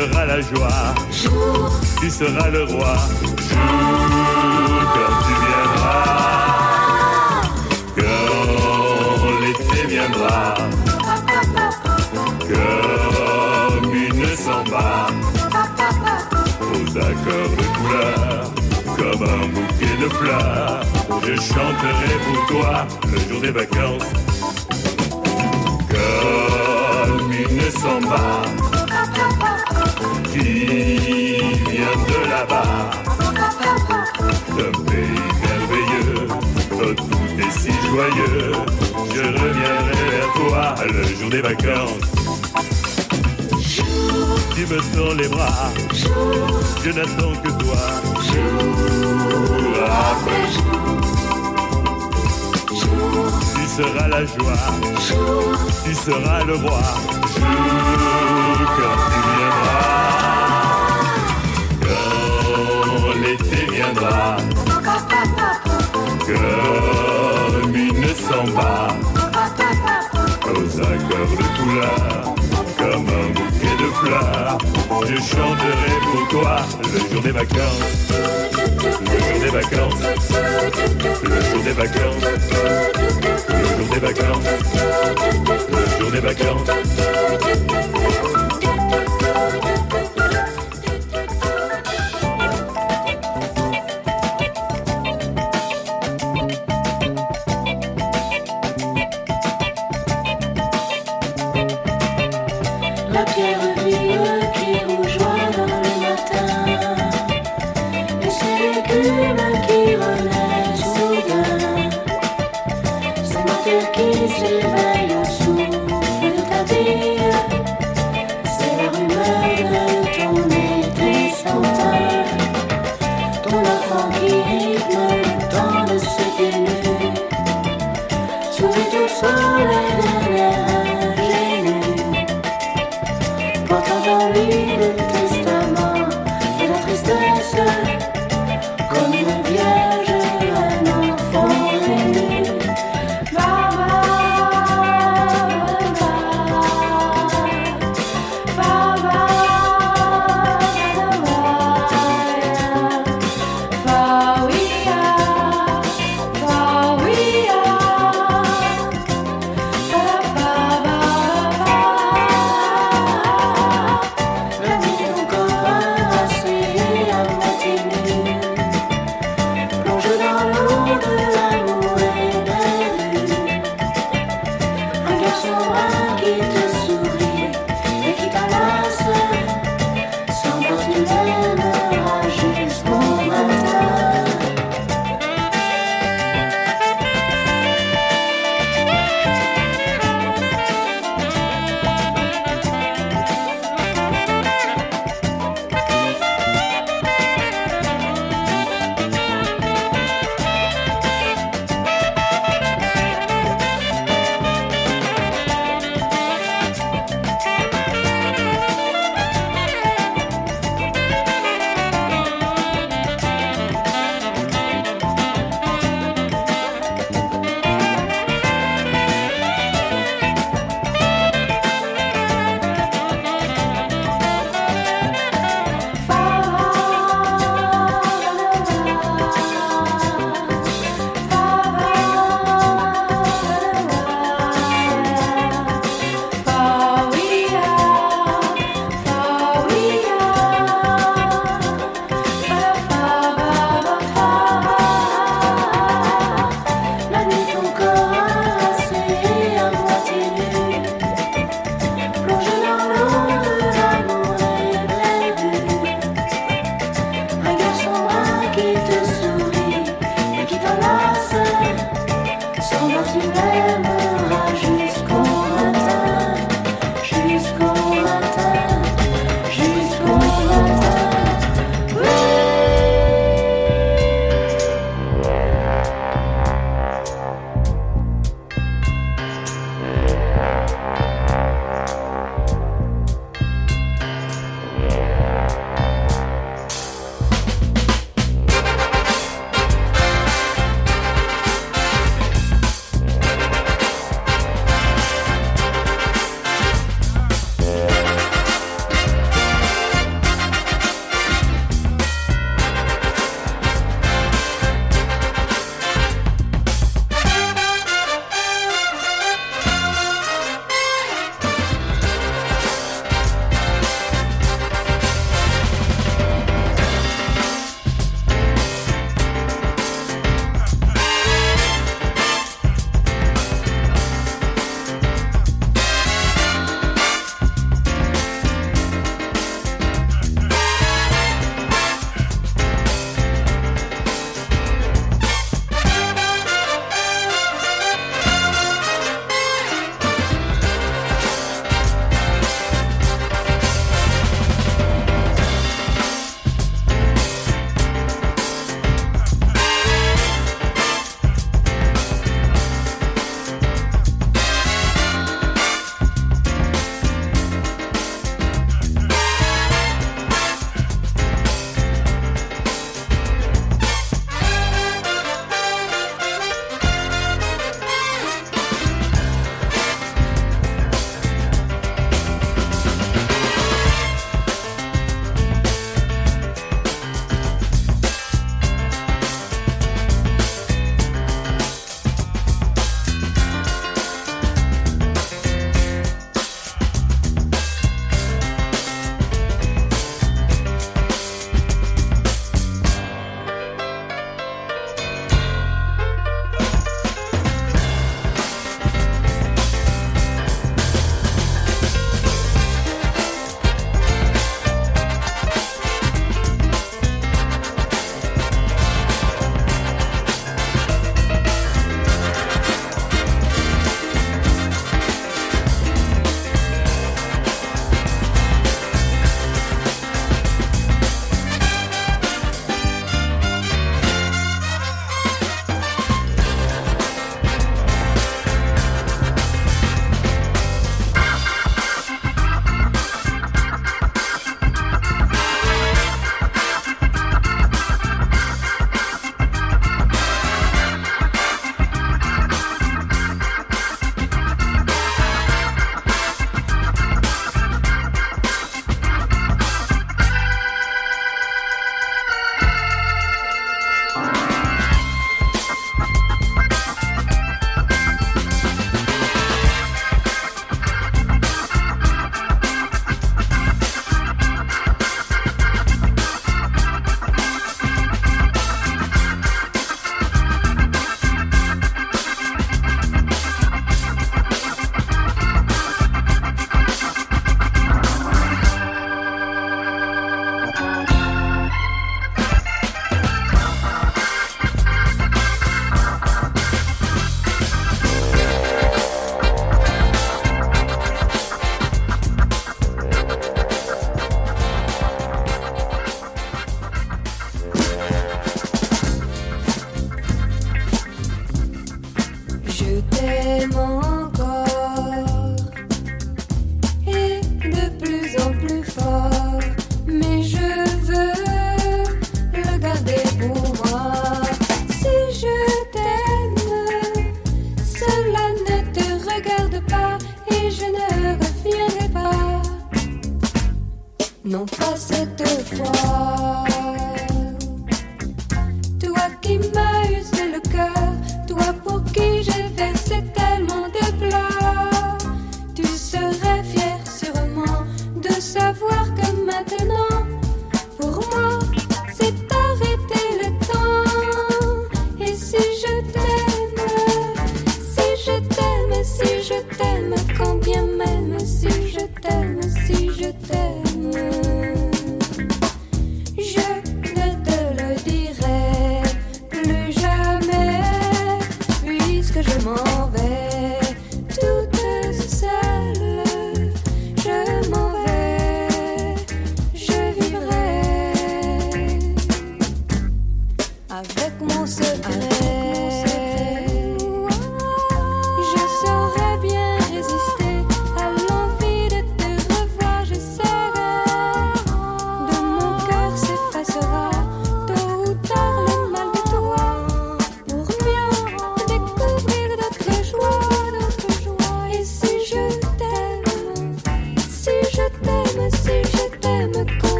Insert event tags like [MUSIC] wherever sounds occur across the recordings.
seras la joie, tu seras le roi, jour. Quand tu viendras, quand l'été viendra, comme une samba, aux accords de couleur, comme un bouquet de fleurs, je chanterai pour toi le jour des vacances, comme une samba qui vient de là-bas, d'un pays merveilleux, tout est si joyeux. Je reviendrai vers toi le jour des vacances. Tu me tends les bras, je n'attends que toi, jour après jour. Tu seras la joie, tu seras le roi, jour l'été viendra, comme une samba, aux accords de couleur, comme un bouquet de fleurs, je chanterai pour toi le jour des vacances, le jour des vacances, le jour des vacances, le jour des vacances, le jour des vacances.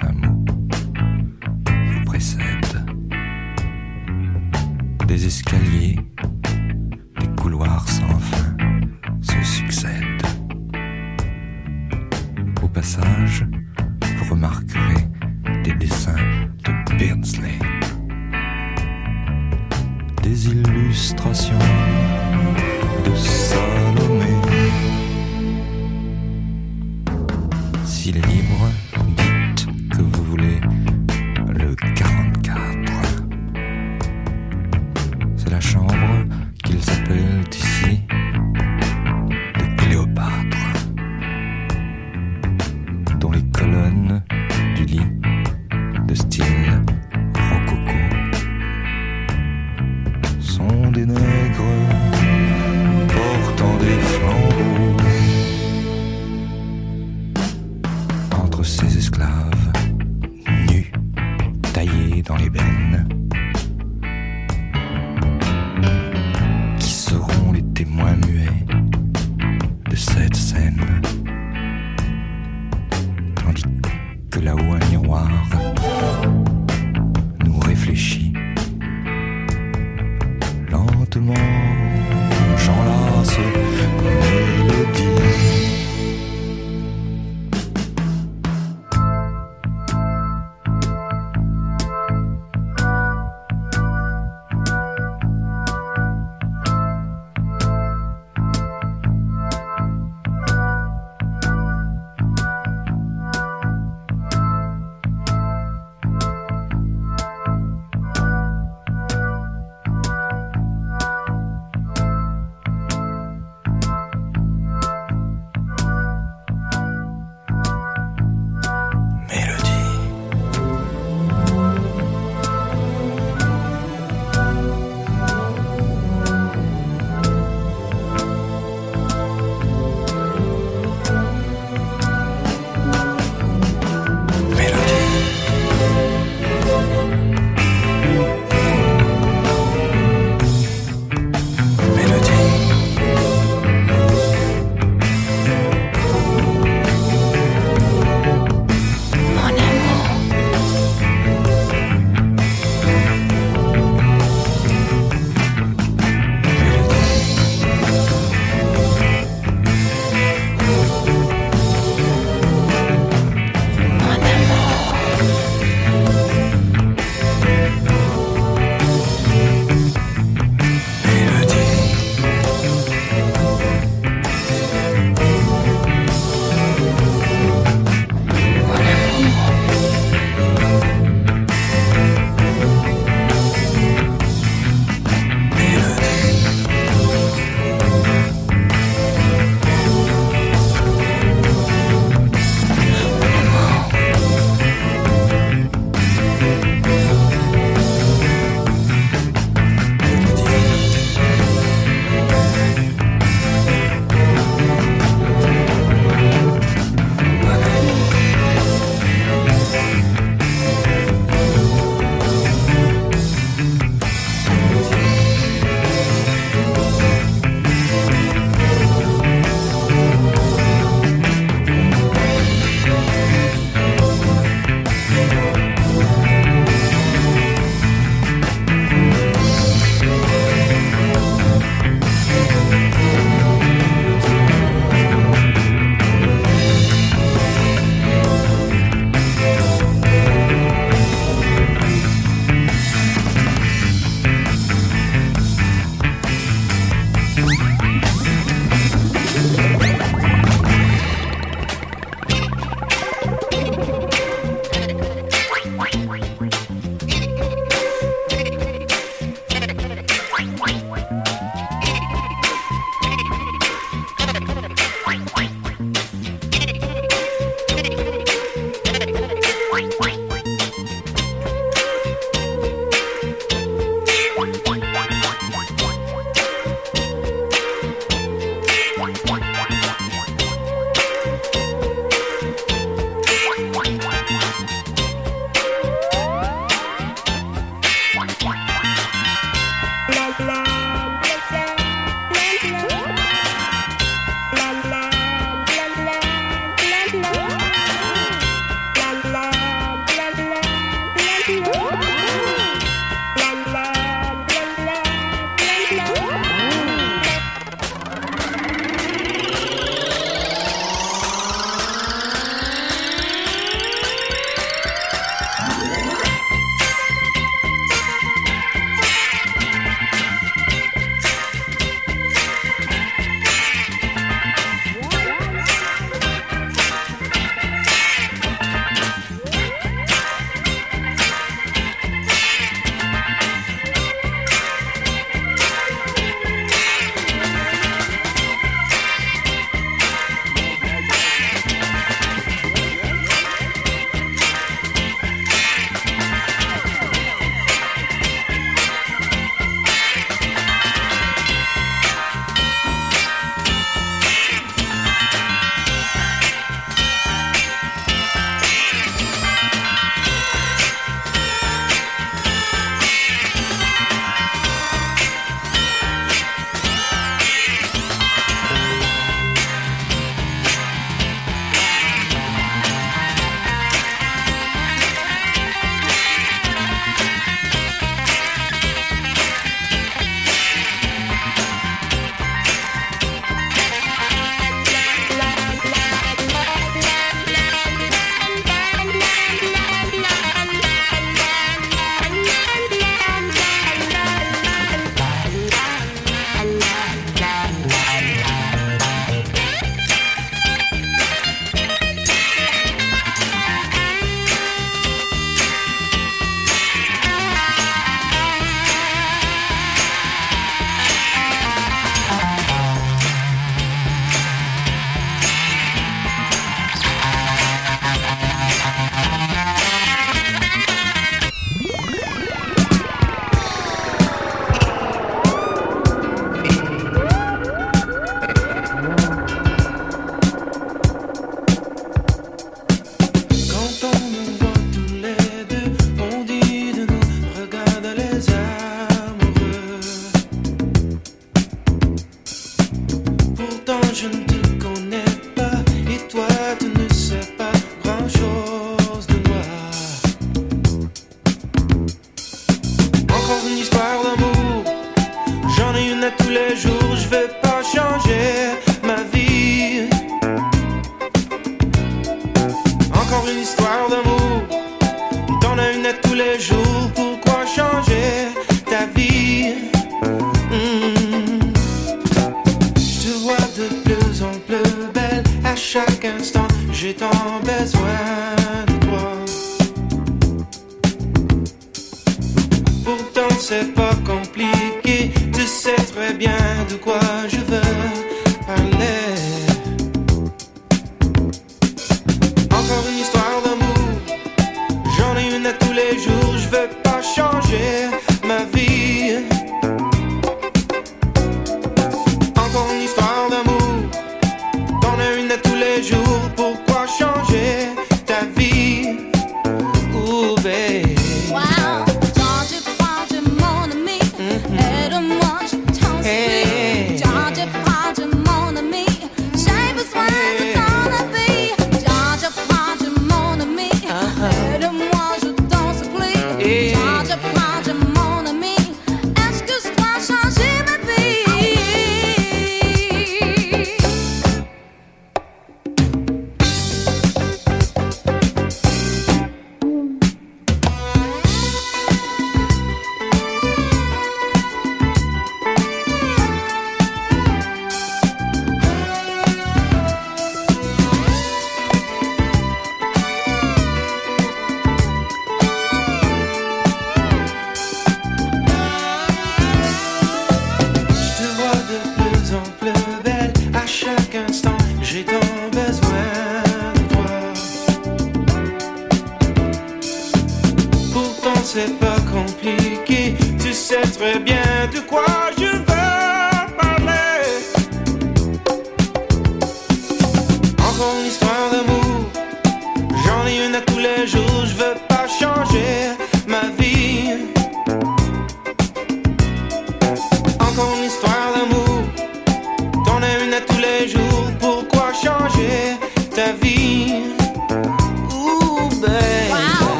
un mot vous précède. Des escaliers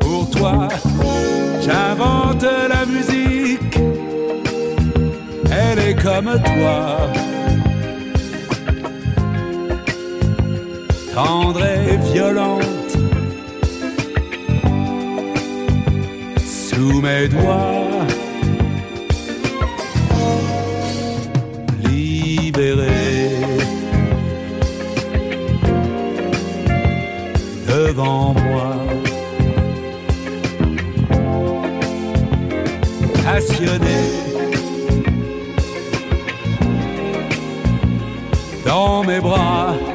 Pour toi, j'invente la musique. Elle est comme toi. Tendre et violente. Sous mes doigts. moi. Passionné dans mes bras.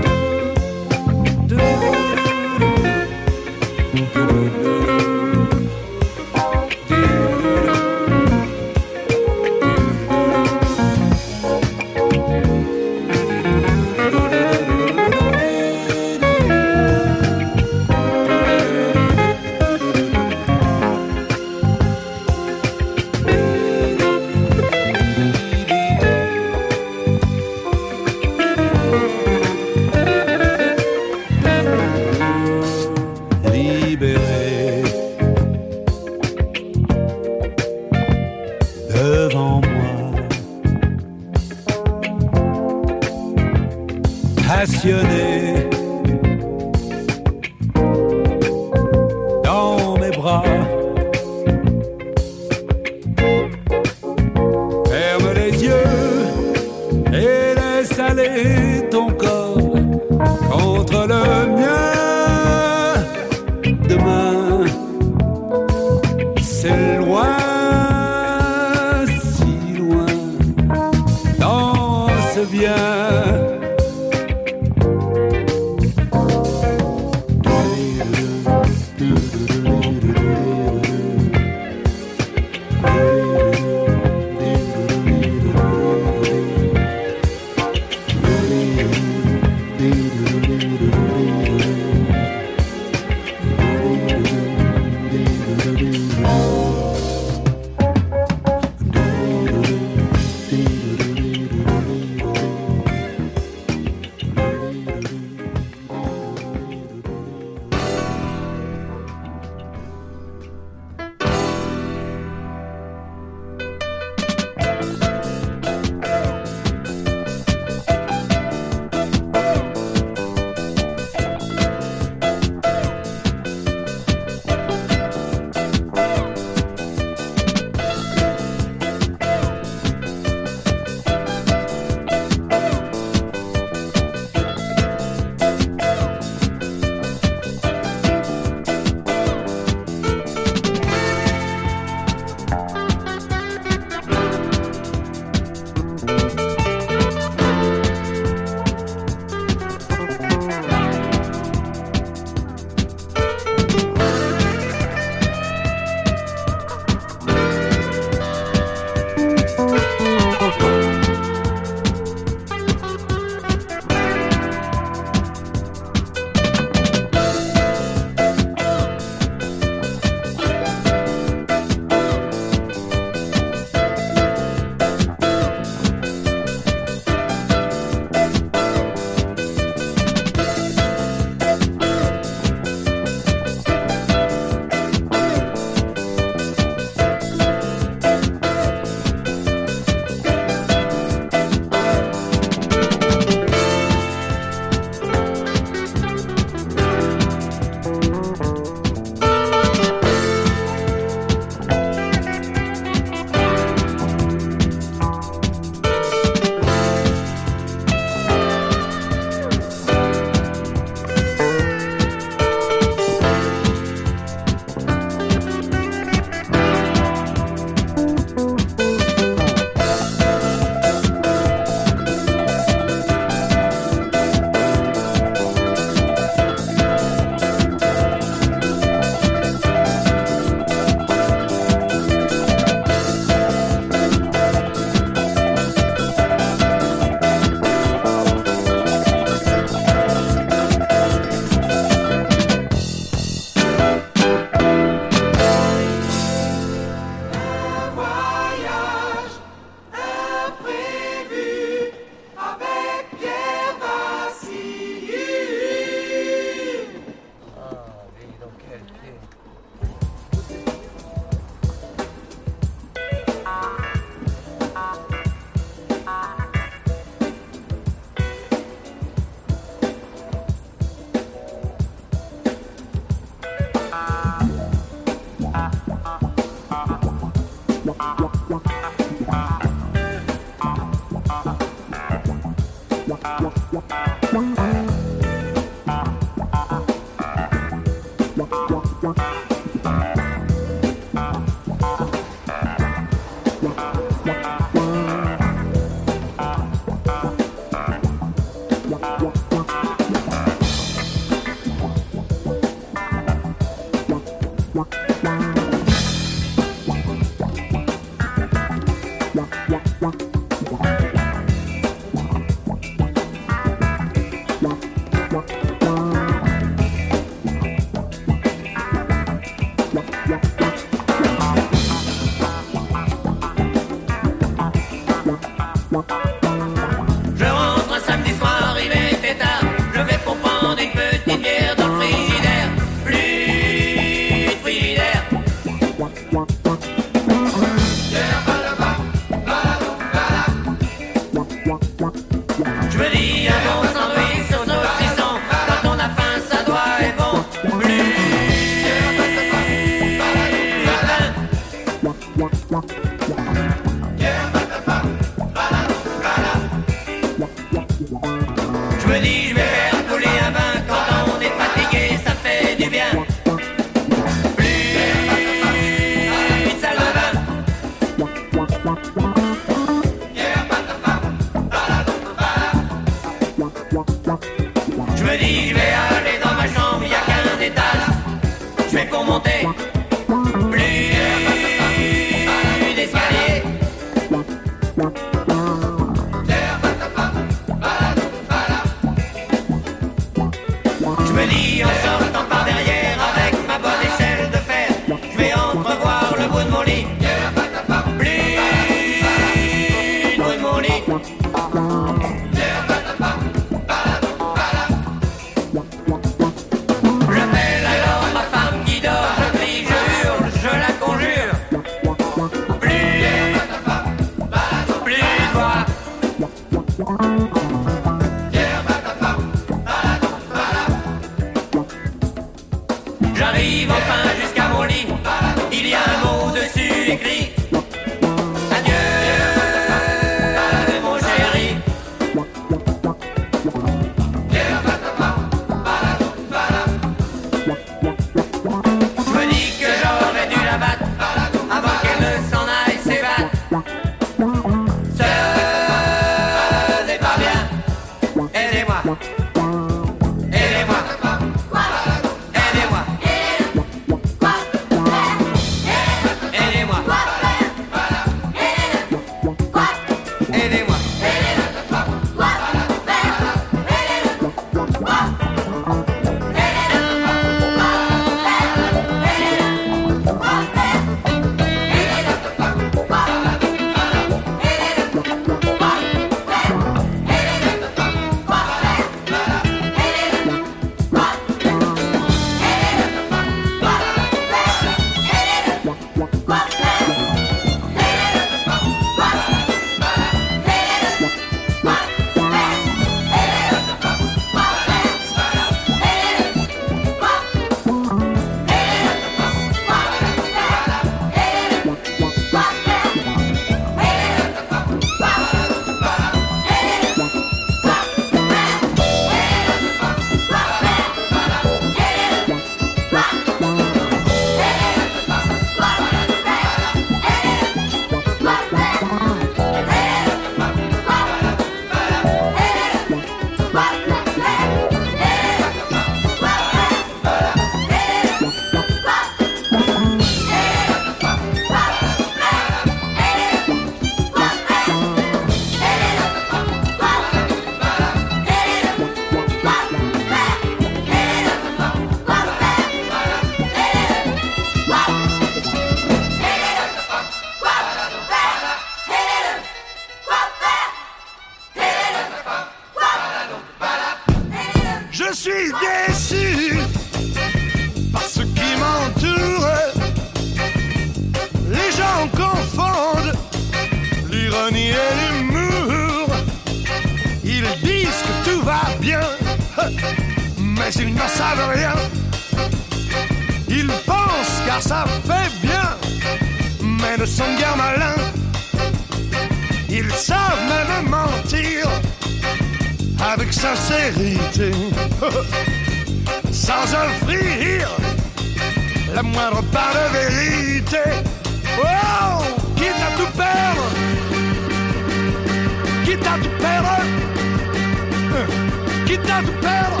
Quitte à tout perdre,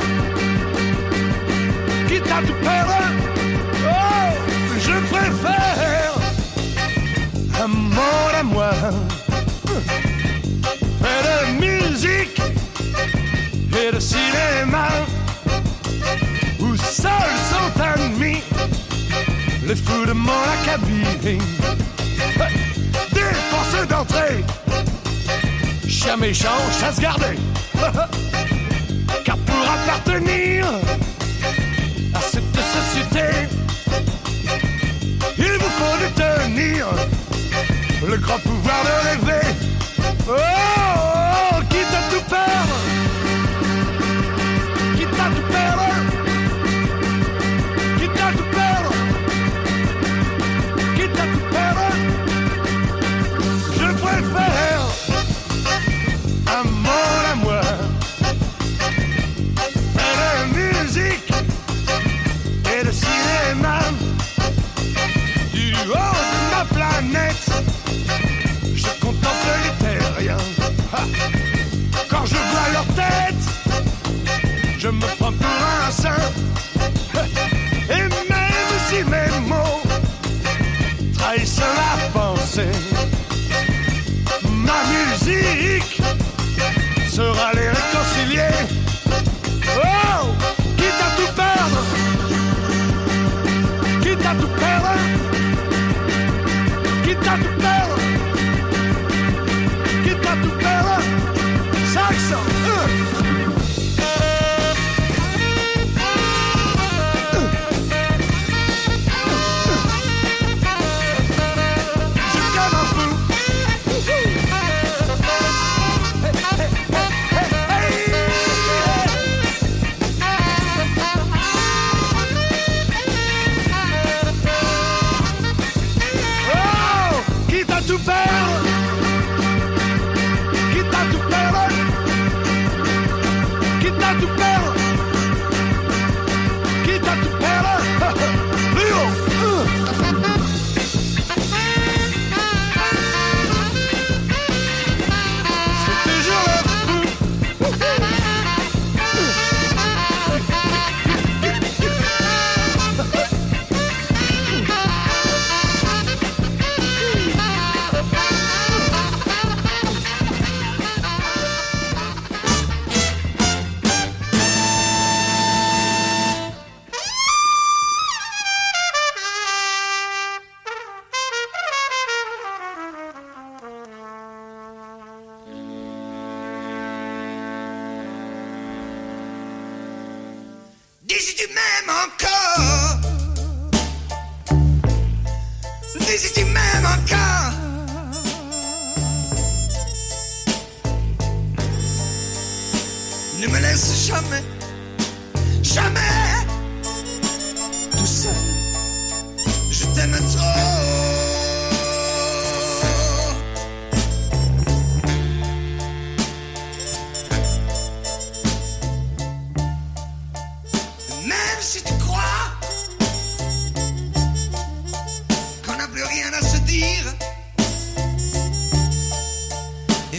quitte à tout perdre. Oh, je préfère un monde à moi, fait de musique et de cinéma où seuls sont admis les fous de mon acabit. Des forces d'entrée, méchant, chasse gardée. [LAUGHS] Car pour appartenir à cette société, il vous faut détenir le grand pouvoir de rêver. Pour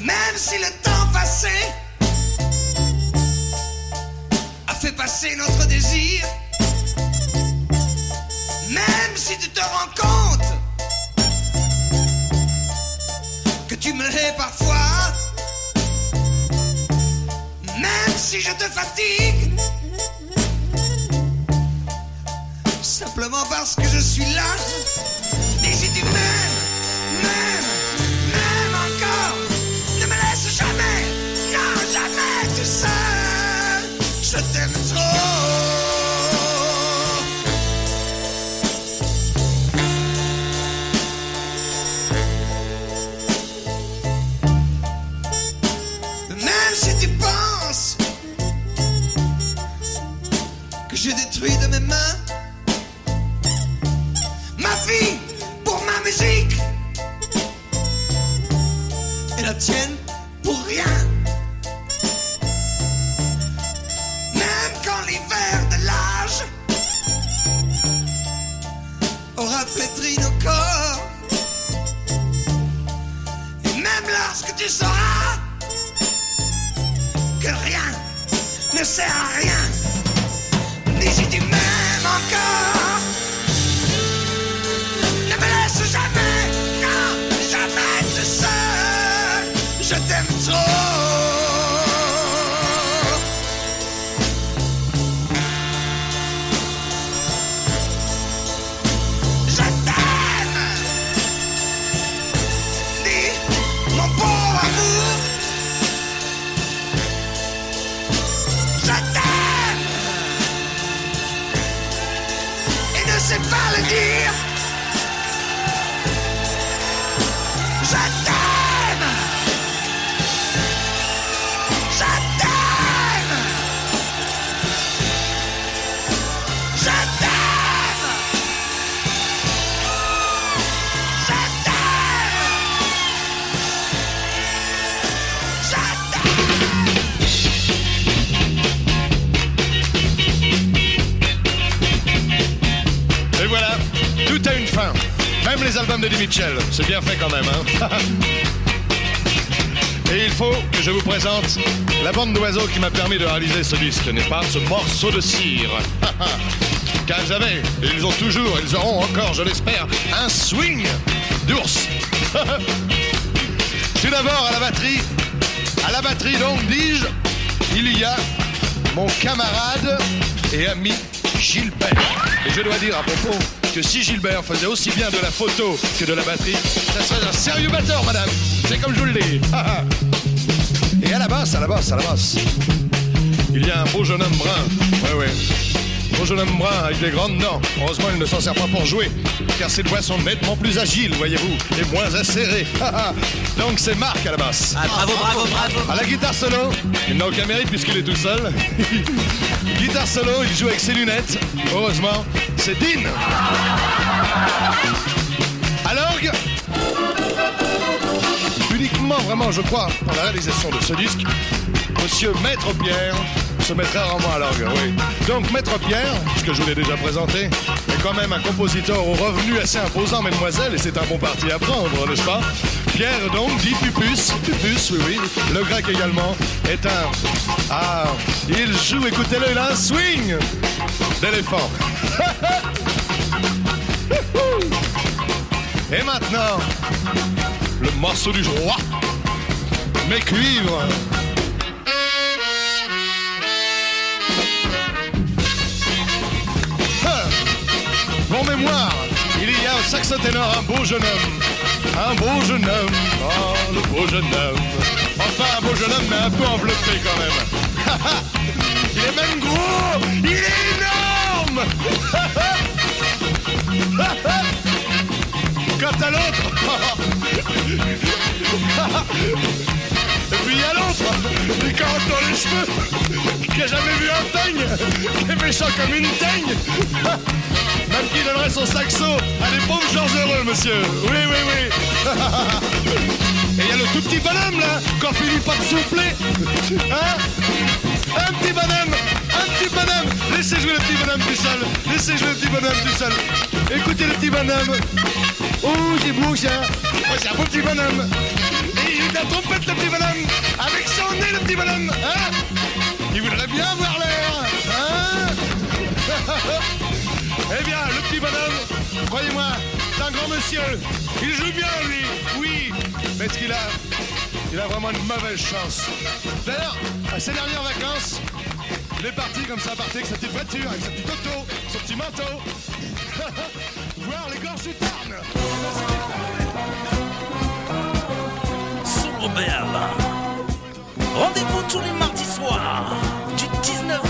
même si le temps passé a fait passer notre désir, même si tu te rends compte que tu me hais parfois, même si je te fatigue, simplement parce que je suis là. Et si tu m'aimes, m'aimes seul. Je t'aime trop. Ne sais pas le. D'Eddie Mitchell. C'est bien fait quand même, hein [LAUGHS] Et il faut que je vous présente la bande d'oiseaux qui m'a permis de réaliser ce disque, n'est pas ce morceau de cire. [LAUGHS] Car ils avaient, et ils ont toujours, ils auront encore, je l'espère, un swing d'ours. [LAUGHS] Tout d'abord à la batterie, à la batterie donc, dis-je, il y a mon camarade et ami Gilbert. Et je dois dire à propos que si Gilbert faisait aussi bien de la photo que de la batterie, ça serait un sérieux batteur, madame. C'est comme je vous le dis. et à la basse, à la basse, à la basse, il y a un beau jeune homme brun. Ouais, ouais. Beau jeune homme brun avec des grandes dents. Heureusement, il ne s'en sert pas pour jouer, car ses doigts sont nettement plus agiles, voyez-vous, et moins acérés. Donc c'est Marc à la basse. Ah, bravo, bravo, bravo. À la guitare solo, il n'a aucun mérite puisqu'il est tout seul. [LAUGHS] guitare solo, il joue avec ses lunettes. Heureusement, c'est Dean. À l'orgue, uniquement vraiment, je crois, pour la réalisation de ce disque, Monsieur Maître Pierre se mettrait rarement à l'orgue, oui. Donc Maître Pierre, ce que je vous l'ai déjà présenté, est quand même un compositeur au revenu assez imposant, mesdemoiselles, et c'est un bon parti à prendre, n'est-ce pas? Pierre donc dit Pupus, Pupus, oui, oui, le grec également, est un... Ah, il joue, écoutez-le, il a un swing d'éléphant. [LAUGHS] Et maintenant, le morceau du roi, mes cuivres. Ah, Mon mémoire, il y a au saxo ténor un beau jeune homme. Un beau jeune homme, oh le beau jeune homme. Enfin un beau jeune homme mais un peu enveloppé quand même. [LAUGHS] il est même gros, il est énorme. [LAUGHS] Quant à l'autre, [LAUGHS] et puis il y a l'autre, les carottes dans les cheveux, qui a jamais vu un teigne, qui est méchant comme une teigne. [LAUGHS] Même qui donnerait son saxo à des pauvres gens heureux, monsieur. Oui, oui, oui. [LAUGHS] Et il y a le tout petit bonhomme, là, qu'on finit pas de souffler. Hein? Un petit bonhomme, un petit bonhomme. Laissez jouer le petit bonhomme tout seul. Laissez jouer le petit bonhomme tout seul. Écoutez le petit bonhomme. Oh, c'est beau. Oh, c'est un beau petit bonhomme. Et il a trompette, le petit bonhomme. Avec son nez, le petit bonhomme. Hein Il voudrait bien avoir l'air. Hein [LAUGHS] Eh bien, le petit bonhomme, croyez-moi, c'est un grand monsieur. Il joue bien, lui, oui. Mais est-ce qu'il a, il a vraiment une mauvaise chance? D'ailleurs, à ses dernières vacances, il est parti comme ça, parti avec sa petite voiture, avec sa petite auto, son petit manteau. [LAUGHS] Voir les gorges du Tarn. Robert. Rendez-vous tous les mardis soirs du 19